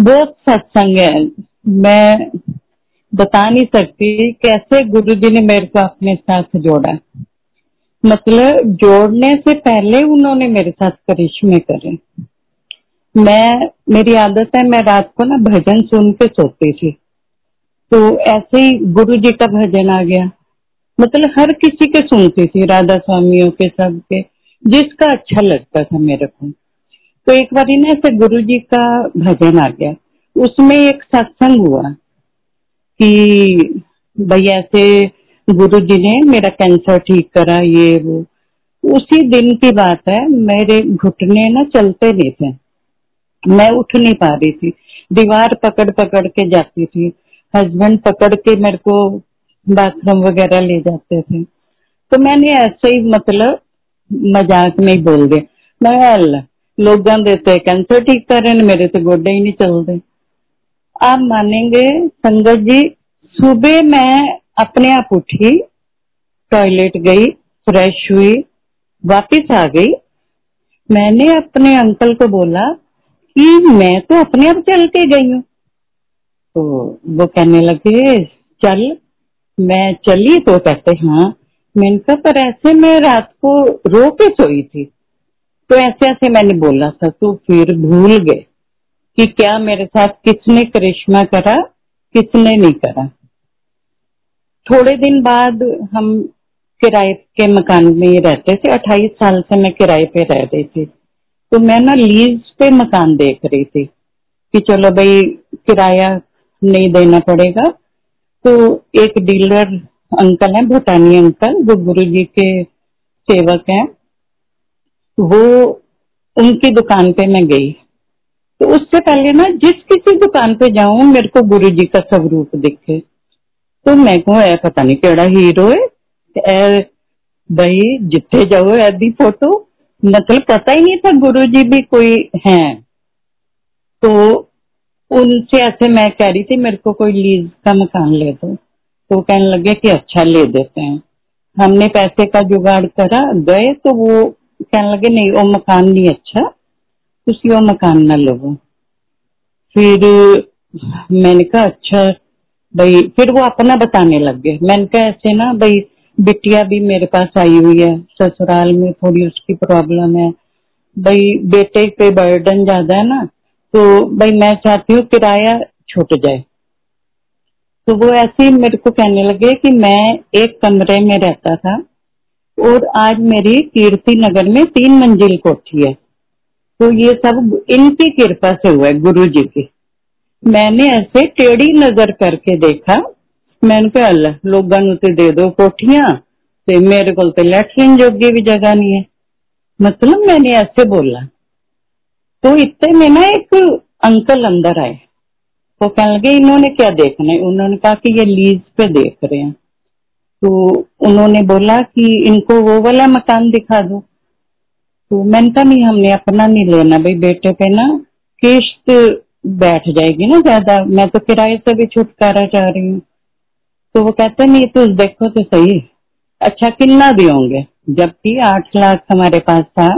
बहुत सत्संग है। मैं बता नहीं सकती कैसे गुरु जी ने मेरे को अपने साथ जोड़ा। मतलब जोड़ने से पहले उन्होंने मेरे साथ करिश्मे करे। मैं, मेरी आदत है, मैं रात को ना भजन सुन के सोती थी। तो ऐसे ही गुरु जी का भजन आ गया। मतलब हर किसी के सुनती थी, राधा स्वामियों के सब के जिसका अच्छा लगता था मेरे को। तो एक बार ना ऐसे गुरु जी का भजन आ गया। उसमें एक सत्संग हुआ कि भाई ऐसे गुरु जी ने मेरा कैंसर ठीक करा, ये वो। उसी दिन की बात है, मेरे घुटने ना चलते नहीं थे। मैं उठ नहीं पा रही थी। दीवार पकड़ पकड़ के जाती थी। हस्बैंड पकड़ के मेरे को बाथरूम वगैरह ले जाते थे। तो मैंने ऐसे ही मतलब मज़ाक में बोल दिया। मैं लोग कैंसर ठीक कर रहे मेरे से गोडे ही नहीं चलते आप मानेंगे संगत जी सुबह मैं अपने आप उठी टॉयलेट गई फ्रेश हुई वापस आ गई मैंने अपने अंकल को बोला कि मैं तो अपने आप चल के गई हूँ तो वो कहने लगे चल मैं चली तो कहते हाँ मैंने कहा पर ऐसे मैं रात को रो के सोई थी तो ऐसे ऐसे मैंने बोला था तो फिर भूल गए कि क्या मेरे साथ किसने करिश्मा करा, किसने नहीं करा? थोड़े दिन बाद हम किराए के मकान में रहते थे, अट्ठाईस साल से मैं किराए पे रह रही थी। तो मैं ना लीज पे मकान देख रही थी कि चलो भाई, किराया नहीं देना पड़ेगा। तो एक डीलर अंकल है, भूटानी अंकल, जो गुरु जी के सेवक हैं वो उनकी दुकान पे मैं गई। तो उससे पहले ना, जिस किसी दुकान पे जाऊँ, मेरे को गुरु जी का स्वरूप दिखे। तो मैं को है पता नहीं केड़ा हीरो है। भाई, जिथे जाओ ऐसी फ़ोटो। मतलब पता ही नहीं था गुरु जी भी कोई है। तो उनसे ऐसे मैं कह रही थी, मेरे को कोई लीज का मकान ले दो। तो कहने लगे कि अच्छा ले देते हैं। हमने पैसे का जुगाड़ करा, गए तो वो कहने लगे नहीं वो मकान नहीं अच्छा उसी वो मकान न लो फिर मैंने कहा अच्छा भाई फिर वो अपना बताने लग गए मैंने कहा ऐसे ना भाई बिटिया भी मेरे पास आई हुई है ससुराल में थोड़ी उसकी प्रॉब्लम है भाई बेटे पे बर्डन ज़्यादा है ना तो भाई मैं चाहती हूँ किराया छूट जाए तो वो ऐसे ही मेरे को कहने लगे कि मैं एक कमरे में रहता था और आज मेरी कीर्ति नगर में तीन मंजिल कोठी है। तो ये सब इनकी कृपा से हुआ है गुरु जी की। मैंने ऐसे टेढ़ी नज़र करके देखा मैंने कहा अल्लाह, लोगों दे दो कोठिया तो मेरे को तो लैटरिन जोगी भी जगह नहीं है। मतलब मैंने ऐसे बोला। तो इतने में ना एक अंकल अंदर आए। वो कहने लगे, इन्होंने क्या देखना है? उन्होंने कहा कि ये लीज पे देख रहे हैं। तो उन्होंने बोला कि इनको वो वाला मकान दिखा दो। तो मैंने कहा, नहीं, हमने अपना नहीं लेना भाई, बेटे पे ना किश्त बैठ जाएगी ना ज़्यादा। मैं तो किराए से भी छुटकारा चाह रही हूँ। तो वो कहते नहीं तो देखो तो सही अच्छा कितना भी होंगे, जबकि आठ लाख हमारे पास था।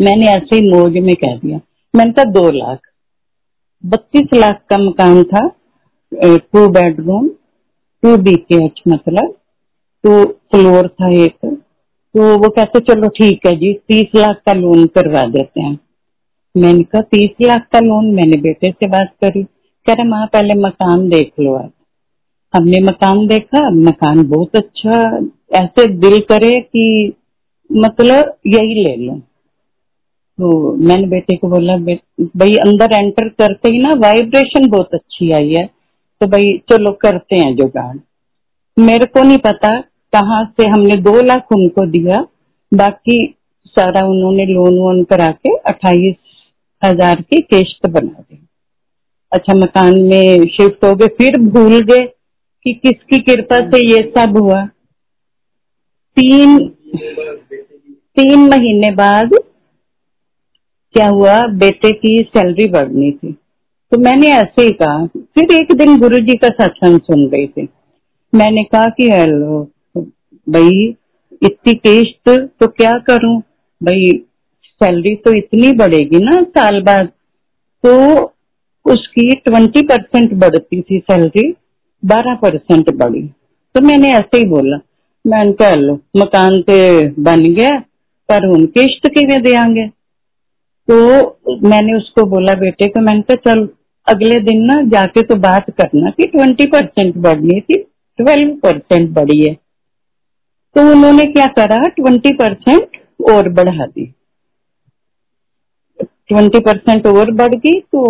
मैंने ऐसे ही मोज में कह दिया। मैंने कहा, दो लाख। बत्तीस लाख का मकान था two bedroom two B K H मतलब तो फ्लोर था एक तो वो कहते, चलो ठीक है जी, तीस लाख का लोन करवा देते हैं। मैंने कहा, तीस लाख का लोन मैंने बेटे से बात करी। कह रहे, माँ, पहले मकान देख लो आप। हमने मकान देखा, मकान बहुत अच्छा ऐसे दिल करे कि मतलब यही ले लो। तो मैंने बेटे को बोला भाई, अंदर एंटर करते ही ना वाइब्रेशन बहुत अच्छी आई है। तो भाई, चलो करते हैं जुगाड़। मेरे को नहीं पता कहाँ से हमने दो लाख उनको दिया, बाकी सारा उन्होंने लोन वोन करा के अट्ठाईस हज़ार की किश्त बना दी। अच्छा मकान में शिफ्ट हो गए, फिर भूल गए कि किसकी कृपा से ये सब हुआ। तीन तीन महीने बाद क्या हुआ, बेटे की सैलरी बढ़नी थी। तो मैंने ऐसे ही कहा। फिर एक दिन गुरु जी का सत्संग सुन रही थी। मैंने कहा कि, हेलो, भाई, इतनी किश्त तो क्या करूँ? भाई, सैलरी तो इतनी बढ़ेगी ना साल बाद तो उसकी ट्वेंटी परसेंट बढ़ती थी सैलरी, बारह परसेंट बढ़ी। तो मैंने ऐसे ही बोला, मैं कह लो मकान तो बन गया, पर हूँ किश्त किमें देंगे? तो मैंने उसको बोला, बेटे को मैंने कहा, चल अगले दिन ना जाके तो बात करना कि ट्वेंटी परसेंट बढ़नी थी ट्वेल्व परसेंट बढ़ी है। तो उन्होंने क्या करा ट्वेंटी परसेंट और बढ़ा दी। ट्वेंटी परसेंट और बढ़ गई तो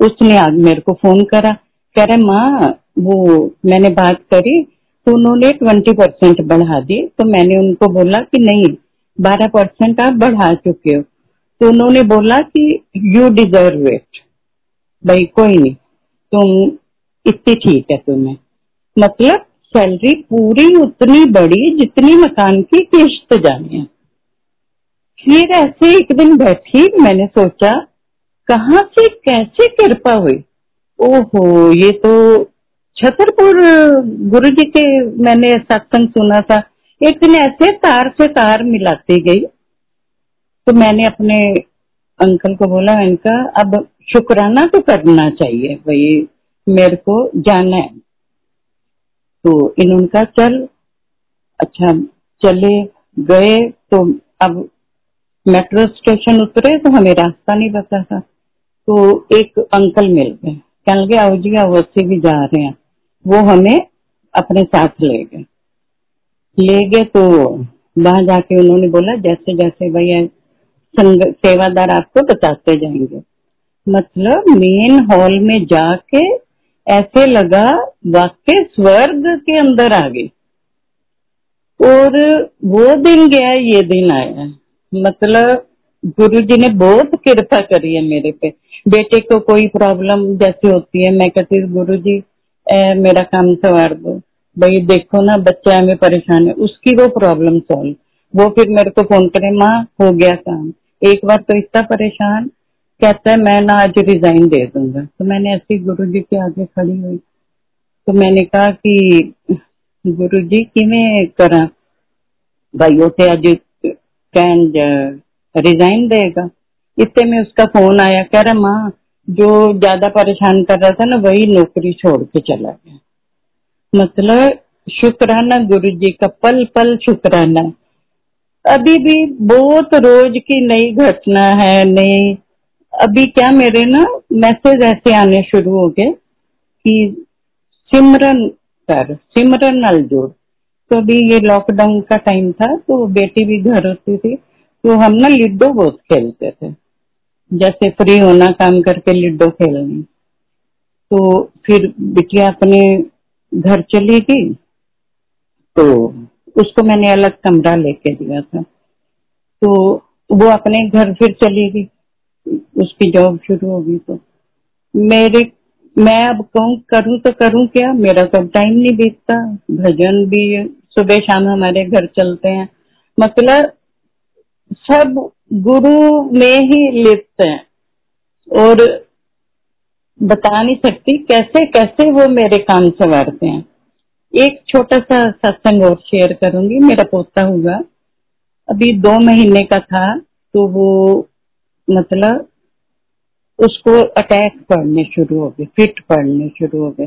उसने आज मेरे को फ़ोन करा। कह रहे, माँ, वो मैंने बात करी तो उन्होंने ट्वेंटी परसेंट बढ़ा दी। तो मैंने उनको बोला कि नहीं, बारह परसेंट आप बढ़ा चुके हो। तो उन्होंने बोला कि यू डिजर्व इट भाई, कोई नहीं, तुम इतनी ठीक है तुम्हें। मतलब सैलरी पूरी उतनी बड़ी जितनी मकान की किश्त जानी है। फिर ऐसे एक दिन बैठी मैंने सोचा, कहा से, कैसे कृपा हुई? ओहो, ये तो छतरपुर गुरु जी के मैंने सत्संग सुना था। एक दिन ऐसे तार से तार मिलाती गई। तो मैंने अपने अंकल को बोला इनका अब शुक्राना तो करना चाहिए, भाई, मेरे को जाना है। तो इन्होंने कहा चल अच्छा चले गए तो अब मेट्रो स्टेशन उतरे तो हमें रास्ता नहीं पता था। तो एक अंकल मिल गए कह लगे, आओ जी से भी जा रहे हैं। वो हमें अपने साथ ले गए। ले गए तो वहाँ जाके उन्होंने बोला जैसे जैसे भैया सेवादार आपको बताते जाएँगे। मतलब मेन हॉल में जाके ऐसे लगा वाकई स्वर्ग के अंदर आ गई। और वो दिन गया ये दिन आया। मतलब गुरु जी ने बहुत कृपा करी है मेरे पे। बेटे को कोई प्रॉब्लम जैसी होती है मैं कहती हूँ गुरु जी ए, मेरा काम सवार दो। भाई देखो ना बच्चा हमें परेशान है। उसकी वो प्रॉब्लम सॉल्व वो फिर मेरे को फ़ोन करे माँ हो गया काम। एक बार तो इतना परेशान कहता है, मैं ना आज रिजाइन दे दूँगा. तो मैंने ऐसी गुरु जी के आगे खड़ी हुई। तो मैंने कहा कि गुरु जी किमें करा? भाई उसे आज कैंड रिजाइन देगा? इतने में उसका फ़ोन आया, कह रहा, माँ, जो ज़्यादा परेशान कर रहा था ना, वही नौकरी छोड़ के चला गया। मतलब शुक्राना गुरु जी का पल पल शुक्राना अभी भी बहुत रोज की नई घटना है, नई अभी क्या मेरे ना मैसेज ऐसे आने शुरू हो गए कि सिमरन कर, सिमरन नल जोड़। तो अभी ये लॉकडाउन का टाइम था तो बेटी भी घर होती थी तो हम ना लिडो बहुत खेलते थे। जैसे फ्री होना काम करके लिडो खेलनी। तो फिर बिटिया अपने घर चली गई तो उसको मैंने अलग कमरा लेके दिया था। तो वो अपने घर फिर चली गई। उसकी जॉब शुरू होगी तो। मेरे, मैं अब कहूँ, करूँ तो करूँ क्या? मेरा तो टाइम नहीं बीतता। भजन भी सुबह शाम हमारे घर चलते हैं। मतलब सब गुरु में ही लिप्त हैं। और बता नहीं सकती कैसे कैसे वो मेरे काम संवारते हैं। एक छोटा सा सत्संग और शेयर करूँगी। मेरा पोता हुआ अभी दो महीने का था तो वो मतलब उसको अटैक पढ़ने शुरू हो गए फिट पढ़ने शुरू हो गए।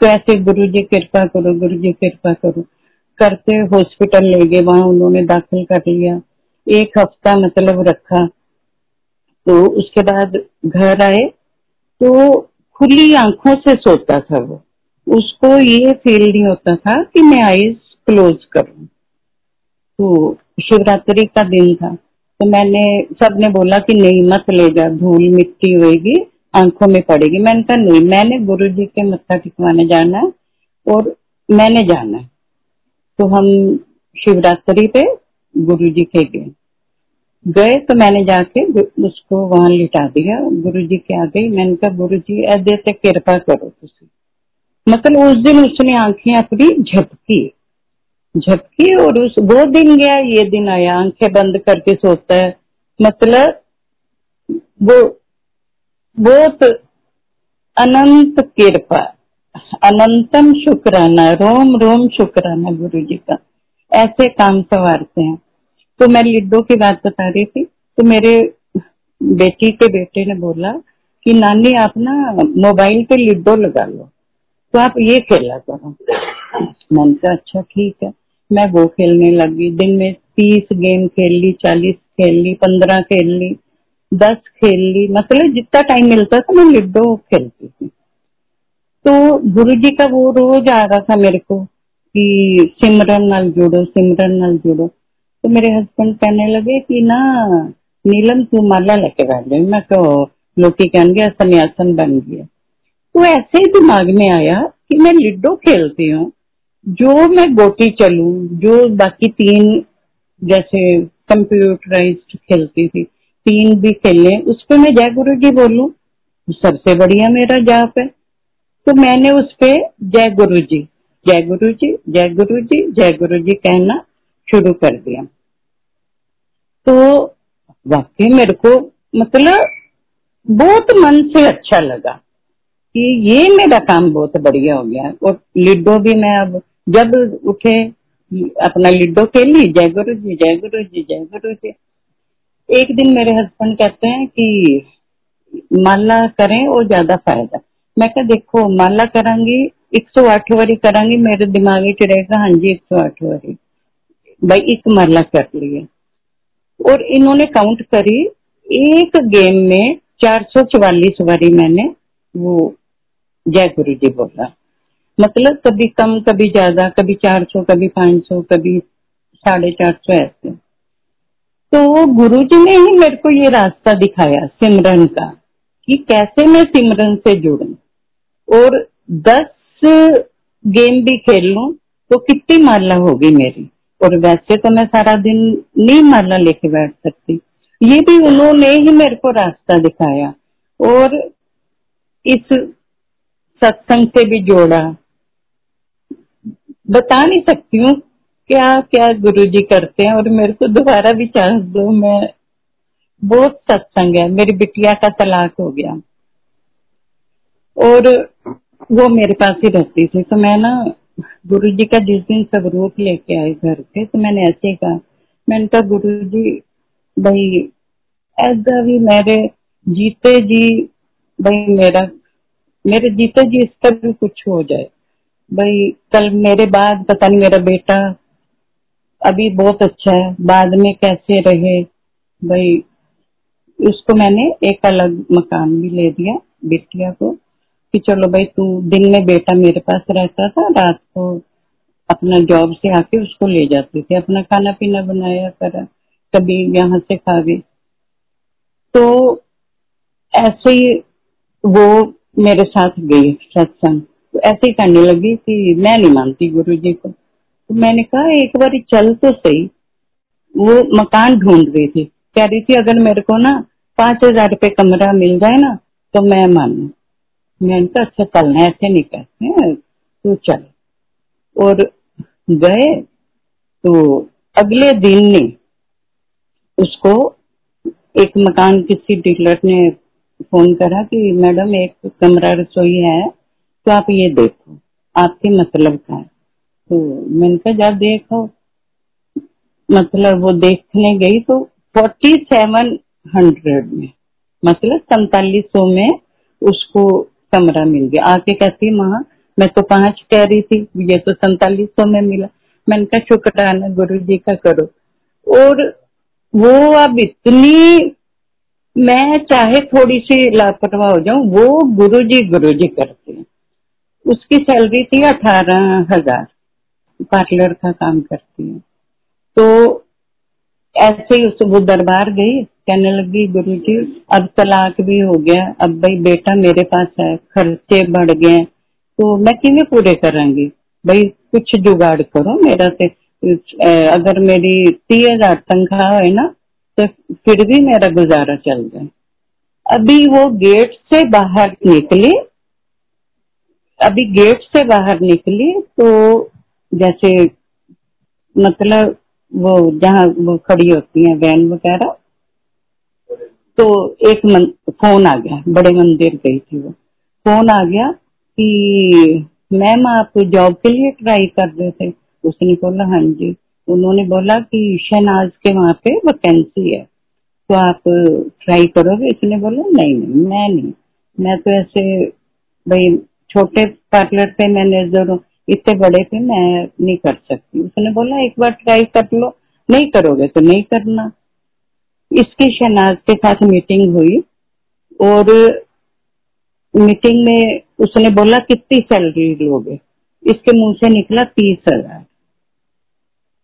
तो ऐसे गुरु जी कृपा करो, गुरु जी कृपा करो। करते हॉस्पिटल ले गए, वहाँ उन्होंने दाखिल कर लिया। एक हफ़्ता मतलब रखा। तो उसके बाद घर आए तो खुली आँखों से सोता था वो। उसको ये फील नहीं होता था कि मैं आईज क्लोज करूँ। तो शिवरात्रि का दिन था। तो मैंने, सबने बोला कि नहीं मत ले जा, धूल मिट्टी होगी आँखों में पड़ेगी। मैंने कहा, नहीं, मैंने गुरु जी के मत्था टिकवाने जाना है और मैंने जाना है। तो हम शिवरात्रि पे गुरु जी के गए। गए तो मैंने जाके उसको वहाँ लिटा दिया। गुरु जी के आ गई। मैंने कहा गुरु जी ऐसे कृपा करो तुम मतलब उस दिन उसने आँखें अपनी झपकी। झपकी और उस, वो दिन गया, ये दिन आया, आँखें बंद करके सोता है। मतलब वो, बहुत अनंत कृपा, अनंतम शुक्राना, रोम रोम शुक्राना गुरु जी का। ऐसे काम संवारते हैं। तो मैं लिड्डो की बात बता रही थी तो मेरे बेटी के बेटे ने बोला कि, नानी, आप ना मोबाइल पे लिडो लगा लो तो आप ये खेला करो। मन का अच्छा ठीक है। मैं वो खेलने लगी। दिन में तीस गेम खेल ली चालीस खेल ली पंद्रह खेल ली दस खेल। ली मतलब जितना टाइम मिलता था, मैं लिडो खेलती थी। तो गुरु जी का वो रोज आ रहा था मेरे को कि सिमरन नाल जुड़ो, सिमरन नाल जुड़ो। तो मेरे हस्बैंड कहने लगे कि ना, नीलम, तू माला लेके बैठ गई मैं तो लोग कह गया, सन्यासन बन गया। तो ऐसे ही दिमाग में आया कि मैं लिडो खेलती हूँ। जो मैं गोटी चलू, जो बाकी तीन जैसे कंप्यूटराइज्ड खेलती थी, तीन भी खेले, उस पर मैं जय गुरु जी बोलू सबसे बढ़िया मेरा जाप है। तो मैंने उस पर जय गुरु जी, जय गुरु जी, जय गुरु जी, जय गुरु जी कहना शुरू कर दिया। तो वाकई मेरे को मतलब बहुत मन से अच्छा लगा कि ये मेरा काम बहुत बढ़िया हो गया। और लिडो भी मैं अब जब उठे, अपना लिडो खेली, जय गुरु जी जय गुरु जी जय गुरु जी एक दिन मेरे हस्बैंड कहते हैं कि, माला करें, और ज़्यादा फ़ायदा। मैं क्या देखो, माला करांगी 108 वारी करांगी, मेरे दिमाग च रहेगा हाँ जी 108 वारी। भाई, एक माला कर लिए। और इन्होंने काउंट करी, एक गेम में 444 वारी मैंने वो जय गुरु जी बोला। मतलब कभी कम, कभी ज़्यादा, कभी 400 कभी 500 कभी साढ़े चार सौ ऐसे। तो गुरु जी ने ही मेरे को ये रास्ता दिखाया सिमरन का कि कैसे मैं सिमरन से जुड़ू। और दस गेम भी खेल लू तो कितनी माला होगी मेरी। और वैसे तो मैं सारा दिन नहीं माला लेके बैठ सकती। ये भी उन्होंने ही मेरे को रास्ता दिखाया। और इस सत्संग से भी जोड़ा। बता नहीं सकती हूँ क्या क्या गुरु जी करते हैं और मेरे को दोबारा भी चांस दो। मैं बहुत सत्संग है। मेरी बिटिया का तलाक हो गया। और वो मेरे पास ही रहती थी। तो मैं ना गुरु जी का जिस दिन स्वरूप लेके आए घर पे तो मैंने ऐसे कहा, मैंने कहा गुरु जी भाई, ऐसा भी मेरे जीते जी, भाई मेरा, मेरे जीते जी इसका भी कुछ हो जाए। भाई, कल मेरे बाद पता नहीं मेरा बेटा अभी बहुत अच्छा है, बाद में कैसे रहे? भाई, उसको मैंने एक अलग मकान भी ले दिया, बेटिया को, कि चलो भाई तू दिन में बेटा मेरे पास रहता था, रात को अपना जॉब से आके उसको ले जाती थी, अपना खाना पीना बनाया करा, कभी यहाँ से खा गई। तो ऐसे ही वो मेरे साथ गई, सत्संग। तो ऐसे ही करने लगी कि मैं नहीं मानती गुरु जी को। तो मैंने कहा, एक बार चल तो सही। वो मकान ढूंढ रही थी। कह रही थी, अगर मेरे को ना पाँच हज़ार रुपये कमरा मिल जाए ना तो मैं मानू। मैंने कहा अच्छा चलना ऐसे नहीं कहते हैं। तो चल। और गए। तो अगले दिन ने उसको एक मकान किसी डीलर ने फ़ोन करा कि, मैडम, एक कमरा रसोई है। तो आप ये देखो, आपके मतलब का है। तो मैंने कहा जा देखो। मतलब वो देखने गई तो फोर्टी सेवन हंड्रेड में मतलब सैतालीस सौ में उसको कमरा मिल गया। आके कहती माँ, मैं तो पाँच कह रही थी, ये तो सैतालीस सौ में मिला। मैंने कहा शुक्राना गुरु जी का करो। और वो अब इतनी, मैं चाहे थोड़ी सी लापरवाह हो जाऊँ, वो गुरु जी गुरु जी करते हैं उसकी सैलरी थी अठारह हज़ार। पार्लर का काम करती है। तो ऐसे ही उस वो दरबार गई, कहने लगी, गुरु जी, अब तलाक भी हो गया। अब भाई बेटा मेरे पास है, खर्चे बढ़ गए तो मैं किਵੇਂ पूरे करूँगी? भाई कुछ जुगाड़ करो मेरा से अगर मेरी तीस हज़ार तनख्वाह है ना तो फिर भी मेरा गुजारा चल जाए। अभी वो गेट से बाहर निकली अभी गेट से बाहर निकली तो जैसे मतलब वो जहाँ वो खड़ी होती है वैन वगैरह तो एक मन, फ़ोन आ गया बड़े मंदिर गई थी वो। फ़ोन आ गया कि मैम आप जॉब के लिए ट्राई कर रहे थे? उसने बोला हाँ जी। उन्होंने बोला कि शहनाज के वहाँ पे वैकेंसी है तो आप ट्राई करोगे? इसने बोला नहीं नहीं मैं नहीं। मैं तो ऐसे भाई छोटे पार्लर पे मैं मैनेजर हूँ। इतने बड़े पे मैं नहीं कर सकती उसने बोला, एक बार ट्राई कर लो। नहीं करोगे तो नहीं करना। इसकी शहनाज के साथ मीटिंग हुई और मीटिंग में उसने बोला, कितनी सैलरी लोगे? इसके मुँह से निकला, तीस हज़ार।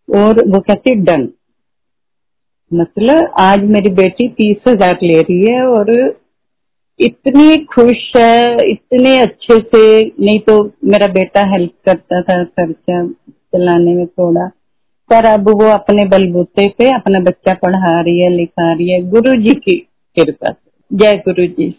और वो कहती डन मतलब आज मेरी बेटी तीस हज़ार ले रही है और इतनी खुश है, इतने अच्छे से, नहीं तो मेरा बेटा हेल्प करता था खर्चा चलाने में थोड़ा। पर अब वो अपने बलबूते पे अपना बच्चा पढ़ा रही है, लिखा रही है। गुरु जी की कृपा से। जय गुरु जी